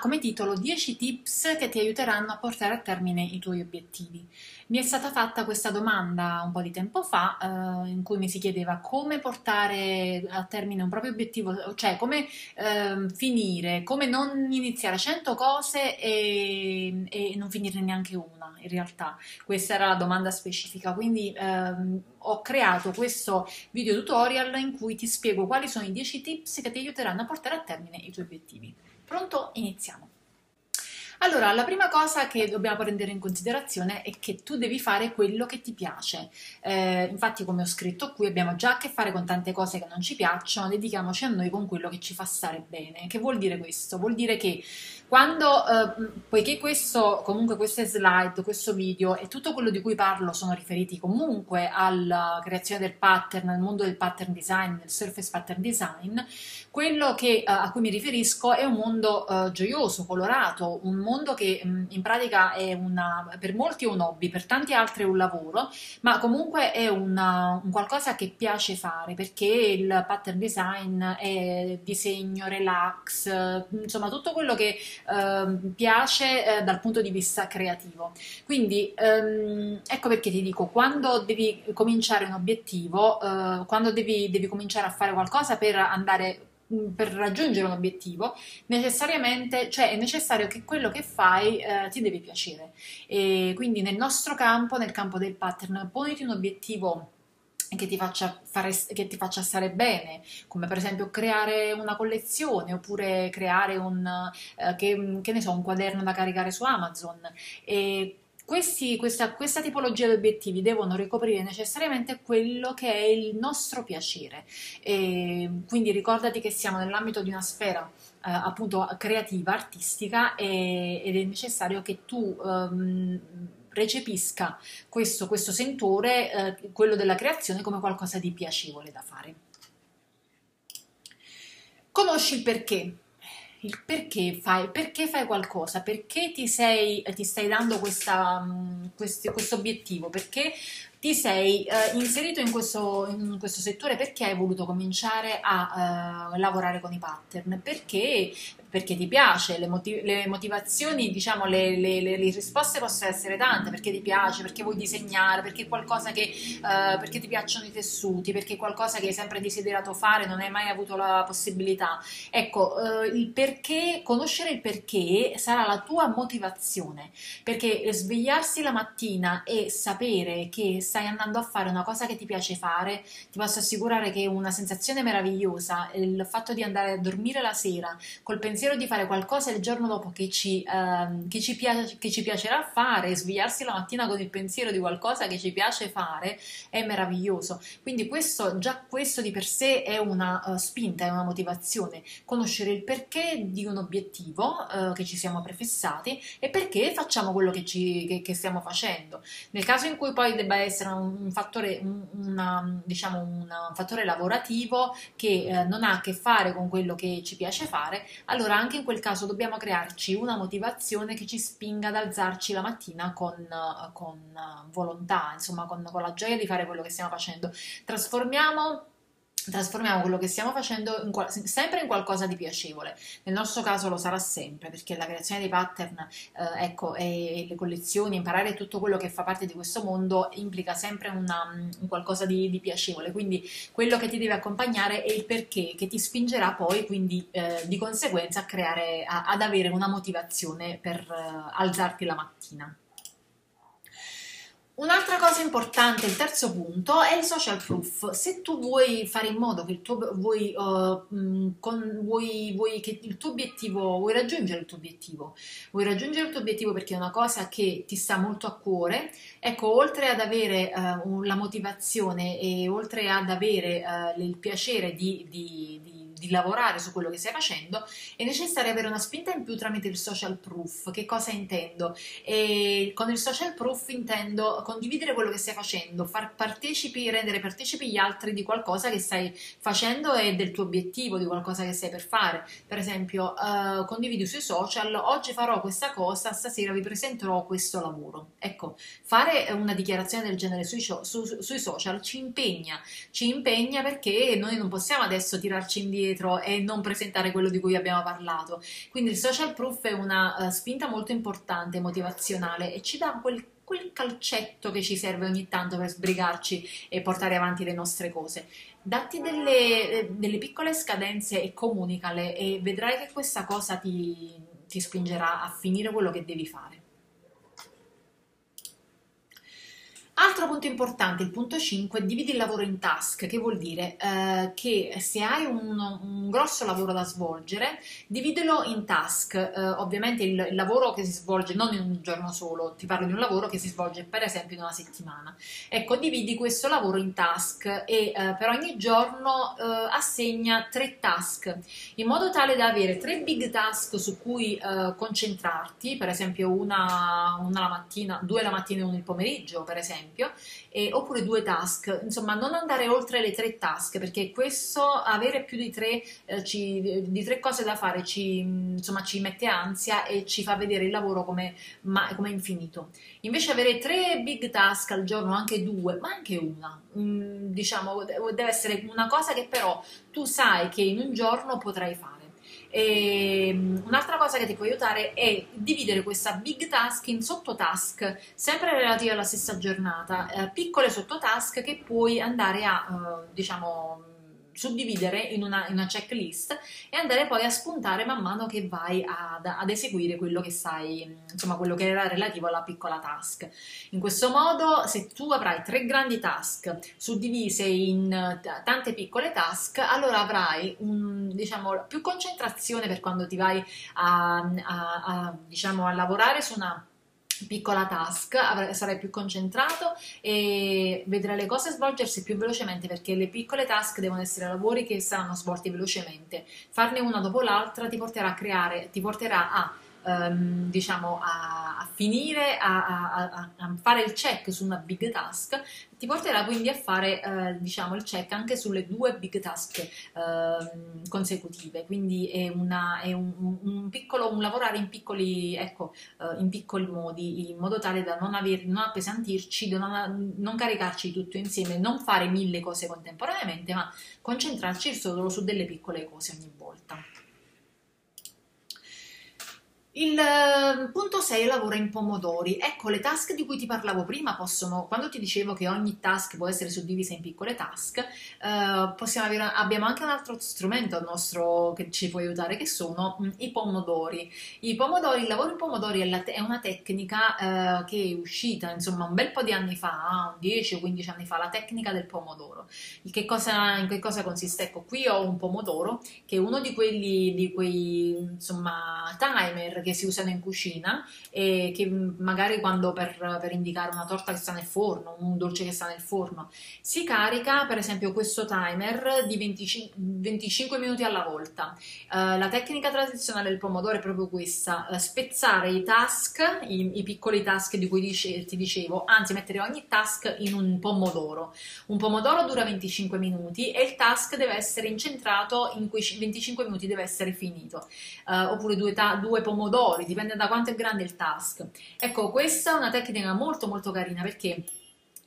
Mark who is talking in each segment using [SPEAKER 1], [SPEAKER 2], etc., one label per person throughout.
[SPEAKER 1] come titolo 10 tips che ti aiuteranno a portare a termine i tuoi obiettivi. Mi è stata fatta questa domanda un po' di tempo fa uh, in cui mi si chiedeva come portare a termine un proprio obiettivo, cioè come uh, finire, come non iniziare 100 cose e, e, non finire neanche una in realtà. Questa era la domanda specifica, quindi uh, ho creato questo video tutorial in cui ti spiego quali sono i 10 tips che ti aiuteranno a portare a termine i tuoi obiettivi. Pronto? Iniziamo. Allora, la prima cosa che dobbiamo prendere in considerazione è che tu devi fare quello che ti piace. Eh, infatti, come ho scritto qui, abbiamo già a che fare con tante cose che non ci piacciono, dedichiamoci a noi con quello che ci fa stare bene. Che vuol dire questo? Vuol dire che quando, eh, poiché questo, comunque queste slide, questo video e tutto quello di cui parlo sono riferiti comunque alla creazione del pattern, al mondo del pattern design, del surface pattern design, quello che, eh, a cui mi riferisco è un mondo eh, gioioso, colorato, un mondo che mh, in pratica è una, per molti è un hobby, per tanti altri è un lavoro, ma comunque è una, un qualcosa che piace fare perché il pattern design è disegno, relax, insomma tutto quello che Ehm, piace eh, dal punto di vista creativo. Quindi ehm, ecco perché ti dico, quando devi cominciare un obiettivo, eh, quando devi, devi cominciare a fare qualcosa per andare mm, per raggiungere un obiettivo, necessariamente, cioè è necessario che quello che fai eh, ti deve piacere. E quindi nel nostro campo, nel campo del pattern, poniti un obiettivo che ti, faccia fare, che ti faccia stare bene, come per esempio creare una collezione oppure creare un, eh, che, che so, un quaderno da caricare su Amazon. E questi, questa, questa, tipologia di obiettivi devono ricoprire necessariamente quello che è il nostro piacere. E quindi ricordati che siamo nell'ambito di una sfera eh, appunto creativa, artistica e, ed è necessario che tu um, recepisca questo, questo sentore, eh, quello della creazione, come qualcosa di piacevole da fare. Conosci il perché. Il perché fai, perché fai qualcosa, perché ti, sei, ti stai dando mm, questo obiettivo, perché ti sei eh, inserito in questo, in questo, settore perché hai voluto cominciare a eh, lavorare con i pattern, perché perché ti piace, le, motiv- le motivazioni, diciamo, le, le, le, risposte possono essere tante, perché ti piace, perché vuoi disegnare, perché qualcosa che, uh, perché ti piacciono i tessuti, perché qualcosa che hai sempre desiderato fare, non hai mai avuto la possibilità. Ecco, uh, il perché, conoscere il perché sarà la tua motivazione, perché svegliarsi la mattina e sapere che stai andando a fare una cosa che ti piace fare, ti posso assicurare che è una sensazione meravigliosa, il fatto di andare a dormire la sera col pensiero di fare qualcosa il giorno dopo che ci, uh, che ci, piace, che ci piacerà fare, svegliarsi la mattina con il pensiero di qualcosa che ci piace fare, è meraviglioso. Quindi questo, già questo di per sé è una uh, spinta, è una motivazione. Conoscere il perché di un obiettivo uh, che ci siamo prefissati e perché facciamo quello che, ci, che, stiamo facendo. Nel caso in cui poi debba essere un, un fattore, una, diciamo un fattore lavorativo che eh, non ha a che fare con quello che ci piace fare, allora anche in quel caso dobbiamo crearci una motivazione che ci spinga ad alzarci la mattina con, con volontà, insomma con, con la gioia di fare quello che stiamo facendo. Trasformiamo trasformiamo quello che stiamo facendo in sempre in qualcosa di piacevole. Nel nostro caso lo sarà sempre, perché la creazione dei pattern, eh, ecco, e, e, le collezioni, imparare tutto quello che fa parte di questo mondo implica sempre una, un qualcosa di, di, piacevole. Quindi quello che ti deve accompagnare è il perché, che ti spingerà poi, quindi eh, di conseguenza a creare, a, ad avere una motivazione per eh, alzarti la mattina. Un'altra cosa importante, il terzo punto, è il social proof. Se tu vuoi fare in modo che il tuo, vuoi, uh, con, vuoi, vuoi che il tuo obiettivo, vuoi raggiungere il tuo obiettivo, vuoi raggiungere il tuo obiettivo perché è una cosa che ti sta molto a cuore, ecco, oltre ad avere uh, la motivazione e oltre ad avere uh, il piacere di, di, di di lavorare su quello che stai facendo, è necessario avere una spinta in più tramite il social proof. Che cosa intendo? E con il social proof intendo condividere quello che stai facendo, far partecipi, rendere partecipi gli altri di qualcosa che stai facendo e del tuo obiettivo, di qualcosa che stai per fare. Per esempio, uh, condividi sui social, oggi farò questa cosa, stasera vi presenterò questo lavoro. Ecco, fare una dichiarazione del genere sui, su, sui social ci impegna, ci impegna perché noi non possiamo adesso tirarci indietro dietro e non presentare quello di cui abbiamo parlato. Quindi il social proof è una uh, spinta molto importante, motivazionale e ci dà quel quel calcetto che ci serve ogni tanto per sbrigarci e portare avanti le nostre cose. Datti delle, eh, delle piccole scadenze e comunicale e vedrai che questa cosa ti, ti spingerà a finire quello che devi fare. Altro punto importante, il punto 5, dividi il lavoro in task, che vuol dire eh, che se hai un, un, grosso lavoro da svolgere, dividilo in task. Eh, ovviamente il, il, lavoro che si svolge non in un giorno solo, ti parlo di un lavoro che si svolge per esempio in una settimana. Ecco, dividi questo lavoro in task e eh, per ogni giorno eh, assegna tre task, in modo tale da avere tre big task su cui eh, concentrarti, per esempio una, una la mattina, due la mattina e una il pomeriggio, per esempio esempio, e, oppure due task, insomma non andare oltre le tre task perché questo, avere più di tre, eh, ci, di tre cose da fare ci, insomma, ci mette ansia e ci fa vedere il lavoro come, ma, come infinito. Invece avere tre big task al giorno, anche due, ma anche una, mh, mm, diciamo, deve essere una cosa che però tu sai che in un giorno potrai fare. E, ehm, un'altra cosa che ti può aiutare è dividere questa big task in sottotask, sempre relative alla stessa giornata, eh, piccole sottotask che puoi andare a, eh, diciamo, suddividere in una, in una, checklist e andare poi a spuntare man mano che vai ad, ad, eseguire quello che sai, insomma quello che era relativo alla piccola task. In questo modo se tu avrai tre grandi task suddivise in tante piccole task, allora avrai un, diciamo, più concentrazione per quando ti vai a, a, a, diciamo, a lavorare su una piccola task, sarai più concentrato e vedrai le cose svolgersi più velocemente perché le piccole task devono essere lavori che saranno svolti velocemente. Farne una dopo l'altra ti porterà a creare, ti porterà a ehm, diciamo a finire, a, a, a, fare il check su una big task, ti porterà quindi a fare eh, diciamo il check anche sulle due big task eh, consecutive. Quindi è, una, è un, un, piccolo, un lavorare in piccoli, ecco, eh, in piccoli modi, in modo tale da non, aver, non appesantirci, da non, non caricarci tutto insieme, non fare mille cose contemporaneamente, ma concentrarci solo su delle piccole cose ogni volta. Il eh, punto 6 lavora in pomodori. Ecco, le task di cui ti parlavo prima possono, quando ti dicevo che ogni task può essere suddivisa in piccole task, eh, avere, abbiamo anche un altro strumento nostro che ci può aiutare, che sono mm, i pomodori. I pomodori, il lavoro in pomodori è, la, è una tecnica eh, che è uscita, insomma, un bel po' di anni fa, 10 o 15 anni fa, la tecnica del pomodoro. Che cosa, in che cosa consiste? Ecco, qui ho un pomodoro, che è uno di quelli, di quei, insomma, timer che si usano in cucina e che magari quando per, per, indicare una torta che sta nel forno, un dolce che sta nel forno, si carica per esempio questo timer di 25, 25 minuti alla volta. Uh, la tecnica tradizionale del pomodoro è proprio questa, uh, spezzare i task, i, i, piccoli task di cui dice, ti dicevo, anzi mettere ogni task in un pomodoro. Un pomodoro dura 25 minuti e il task deve essere incentrato in cui 25 minuti deve essere finito. Uh, oppure due, ta- due pomodori pomodori, dipende da quanto è grande il task. Ecco, questa è una tecnica molto molto carina perché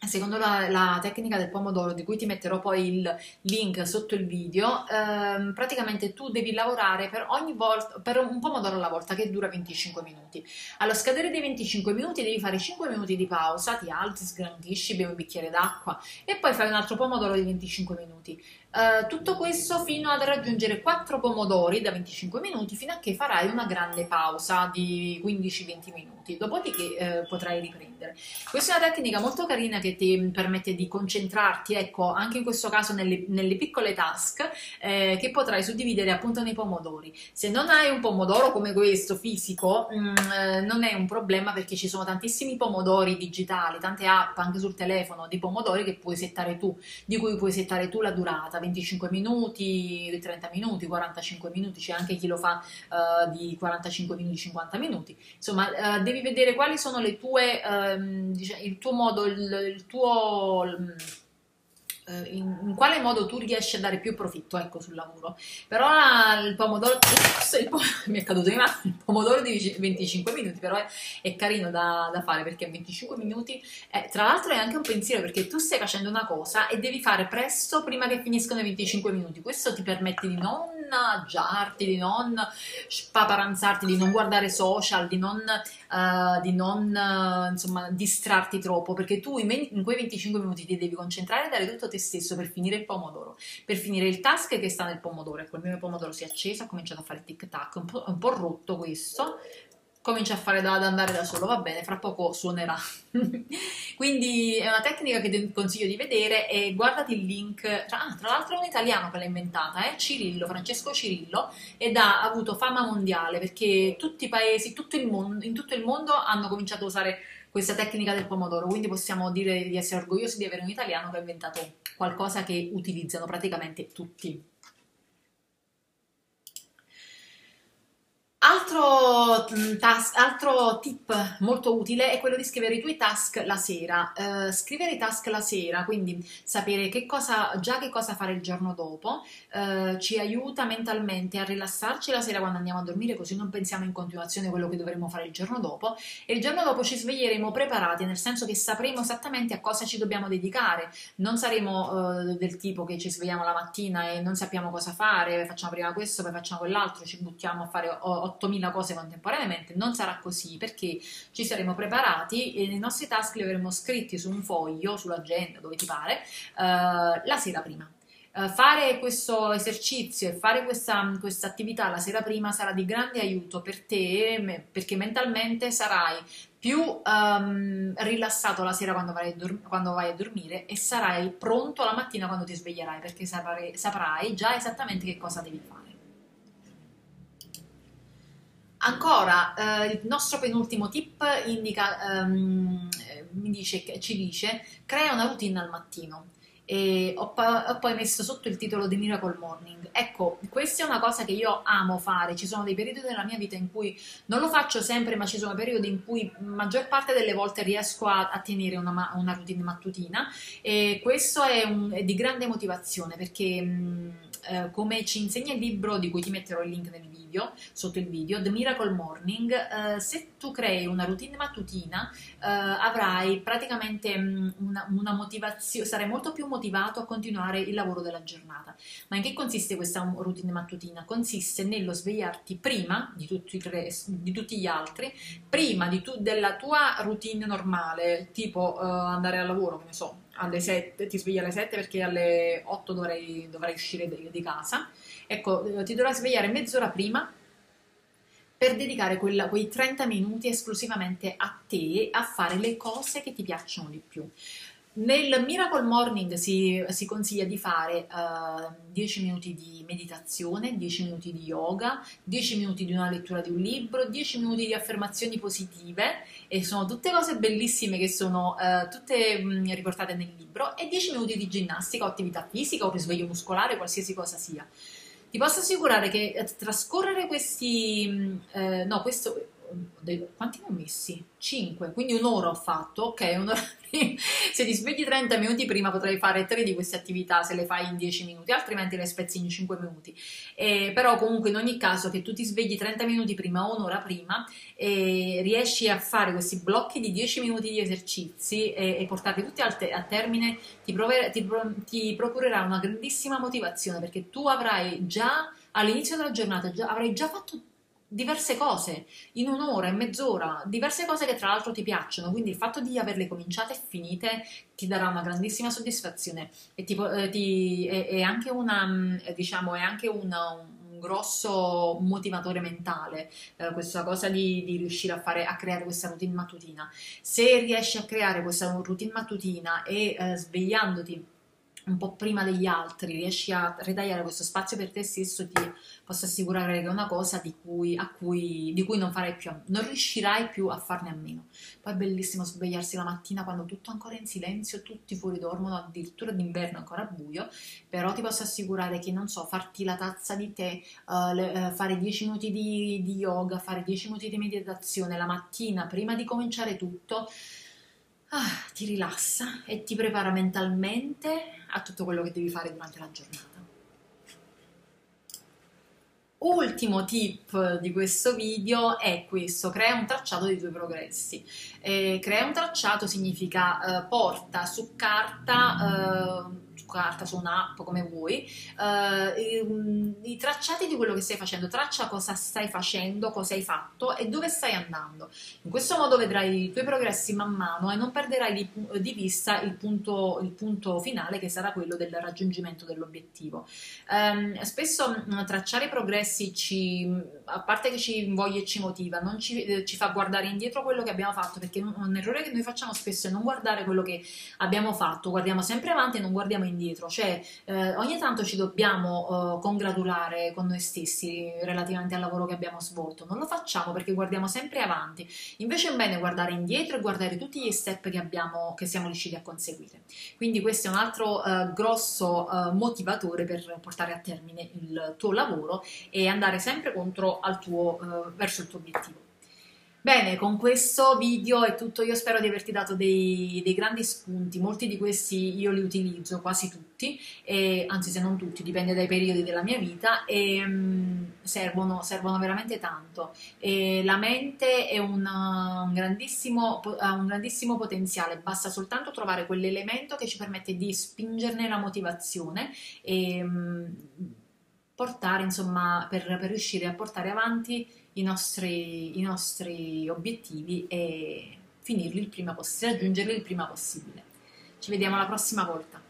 [SPEAKER 1] Secondo la, la, tecnica del pomodoro, di cui ti metterò poi il link sotto il video, ehm, praticamente tu devi lavorare per volta, per un pomodoro alla volta che dura 25 minuti. Allo scadere dei 25 minuti devi fare 5 minuti di pausa, ti alzi, sgrandisci, bevi un bicchiere d'acqua e poi fai un altro pomodoro di 25 minuti. Uh, tutto questo fino ad raggiungere 4 pomodori da 25 minuti fino a che farai una grande pausa di 15-20 minuti, dopodiché uh, potrai riprendere. Questa è una tecnica molto carina che ti permette di concentrarti, ecco, anche in questo caso nelle, nelle piccole task eh, che potrai suddividere appunto nei pomodori. Se non hai un pomodoro come questo fisico, mh, mm, eh, non è un problema perché ci sono tantissimi pomodori digitali, tante app anche sul telefono di pomodori che puoi settare tu, di cui puoi settare tu la durata 25 minuti, 30 minuti, 45 minuti, c'è anche chi lo fa uh, di 45 minuti, 50 minuti. Insomma, uh, devi vedere quali sono le tue, um, diciamo, il tuo modo, il, il tuo... Um, in, in, quale modo tu riesci a dare più profitto ecco, sul lavoro. Però il pomodoro, ups, il pomodoro mi è caduto in mano, il pomodoro di 25 minuti, però è, è carino da, da, fare perché 25 minuti, è, tra l'altro è anche un pensiero perché tu stai facendo una cosa e devi fare presto prima che finiscano i 25 minuti. Questo ti permette di non agiarti, di non spaparanzarti, di non guardare social, di non, uh, di non uh, insomma, distrarti troppo, perché tu in, in, quei 25 minuti ti devi concentrare e dare tutto te stesso per finire il pomodoro, per finire il task che sta nel pomodoro. Ecco, il mio pomodoro si è acceso, ha cominciato a fare tic tac, un po', un po' rotto questo, comincia a fare da, ad andare da solo, va bene, fra poco suonerà. Quindi è una tecnica che ti consiglio di vedere e guardati il link, tra, ah, tra l'altro è un italiano che l'ha inventata, eh? Cirillo, Francesco Cirillo, ed ha avuto fama mondiale perché tutti i paesi, tutto mondo, in tutto il mondo hanno cominciato a usare questa tecnica del pomodoro, quindi possiamo dire di essere orgogliosi di avere un italiano che ha inventato qualcosa che utilizzano praticamente tutti. Altro, mm, task, altro, tip molto utile è quello di scrivere i tuoi task la sera. Uh, scrivere i task la sera, quindi sapere che cosa, già che cosa fare il giorno dopo, uh, ci aiuta mentalmente a rilassarci la sera quando andiamo a dormire, così non pensiamo in continuazione a quello che dovremo fare il giorno dopo. E il giorno dopo ci sveglieremo preparati, nel senso che sapremo esattamente a cosa ci dobbiamo dedicare. Non saremo uh, del tipo che ci svegliamo la mattina e non sappiamo cosa fare, facciamo prima questo, poi facciamo quell'altro, ci buttiamo a fare 8000 cose contemporaneamente, non sarà così perché ci saremo preparati e i nostri task li avremo scritti su un foglio, sull'agenda, dove ti pare, uh, la sera prima. Uh, fare questo esercizio e fare questa, attività la sera prima sarà di grande aiuto per te me, perché mentalmente sarai più um, rilassato la sera quando vai, quando vai, a dormire e sarai pronto la mattina quando ti sveglierai perché saprai, saprai già esattamente che cosa devi fare. Ancora, eh, il nostro penultimo tip indica, mi dice, ci dice, crea una routine al mattino. E ho, ho, poi messo sotto il titolo The Miracle Morning. Ecco, questa è una cosa che io amo fare. Ci sono dei periodi della mia vita in cui non lo faccio sempre, ma ci sono periodi in cui maggior parte delle volte riesco a, a tenere una, una, routine mattutina. E questo è, un, è di grande motivazione perché, mh, eh, come ci insegna il libro di cui ti metterò il link nel video sotto il video, The Miracle Morning, eh, se tu crei una routine mattutina eh, avrai praticamente mm, una, una, motivazione, sarai molto più motivato a continuare il lavoro della giornata. Ma in che consiste questa routine mattutina? Consiste nello svegliarti prima di tutti, di tutti gli altri, prima tu, della tua routine normale, tipo uh, andare al lavoro, che ne so, alle 7, ti svegli alle 7 perché alle 8 dovrai, dovrai uscire di, di casa Ecco, eh, ti dovrai svegliare mezz'ora prima per dedicare quella, quei 30 minuti esclusivamente a te, a fare le cose che ti piacciono di più. Nel Miracle Morning si, si consiglia di fare uh, eh, 10 minuti di meditazione, 10 minuti di yoga, 10 minuti di una lettura di un libro, 10 minuti di affermazioni positive e sono tutte cose bellissime che sono uh, tutte mh, riportate nel libro e 10 minuti di ginnastica o attività fisica o risveglio muscolare, qualsiasi cosa sia. Ti posso assicurare che eh, trascorrere questi... Mm, eh, no, questo... Quanti ne ho messi? 5, quindi un'ora ho fatto, ok, un'ora se ti svegli 30 minuti prima potrai fare 3 di queste attività se le fai in 10 minuti, altrimenti le spezzi in 5 minuti. Eh, però comunque in ogni caso che tu ti svegli 30 minuti prima o un'ora prima e riesci a fare questi blocchi di 10 minuti di esercizi e, e portarli tutti te, a termine ti, prover, ti, ti procurerà una grandissima motivazione perché tu avrai già all'inizio della giornata già, avrai già fatto diverse cose in un'ora, in mezz'ora, diverse cose che tra l'altro ti piacciono, quindi il fatto di averle cominciate e finite ti darà una grandissima soddisfazione e, ti, eh, ti, è, è, anche, una, mm, diciamo, è anche una, un grosso motivatore mentale eh, questa cosa di, di, riuscire a, fare, a creare questa routine mattutina. Se riesci a creare questa routine mattutina e eh, svegliandoti un po' prima degli altri, riesci a ritagliare questo spazio per te stesso, ti posso assicurare che è una cosa di cui, cui, di cui non farai più, non riuscirai più a farne a meno. Poi è bellissimo svegliarsi la mattina quando tutto ancora in silenzio, tutti fuori dormono, addirittura d'inverno ancora buio, però ti posso assicurare che, non so, farti la tazza di tè, uh, le, uh, fare 10 minuti di, di yoga, fare 10 minuti di meditazione la mattina prima di cominciare tutto, ah, ti rilassa e ti prepara mentalmente a tutto quello che devi fare durante la giornata. Ultimo tip di questo video è questo, crea un tracciato dei tuoi progressi. Eh, crea un tracciato significa eh, porta su carta eh, su carta, su un'app, come vuoi, eh, i, i, tracciati di quello che stai facendo, traccia cosa stai facendo, cosa hai fatto e dove stai andando. In questo modo vedrai i tuoi progressi man mano e non perderai di, di vista il punto, il punto, finale che sarà quello del raggiungimento dell'obiettivo. Eh, spesso mh, tracciare i progressi ci, a parte che ci invoglia e ci motiva, non ci, eh, ci fa guardare indietro quello che abbiamo fatto, perché un, un errore che noi facciamo spesso è non guardare quello che abbiamo fatto, guardiamo sempre avanti e non guardiamo indietro, cioè eh, ogni tanto ci dobbiamo eh, congratulare con noi stessi relativamente al lavoro che abbiamo svolto, non lo facciamo perché guardiamo sempre avanti, invece è bene guardare indietro e guardare tutti gli step che, abbiamo, che siamo riusciti a conseguire. Quindi questo è un altro eh, grosso eh, motivatore per portare a termine il tuo lavoro e andare sempre contro al tuo, eh, verso il tuo obiettivo. Bene, con questo video è tutto, io spero di averti dato dei, dei grandi spunti, molti di questi io li utilizzo, quasi tutti, e, anzi se non tutti, dipende dai periodi della mia vita, e um, servono, servono, veramente tanto. E la mente è una, un grandissimo, ha un grandissimo potenziale, basta soltanto trovare quell'elemento che ci permette di spingerne la motivazione e um, portare, insomma, per, per riuscire a portare avanti i nostri, i nostri obiettivi e finirli il prima possibile, raggiungerli il prima possibile. Ci vediamo la prossima volta.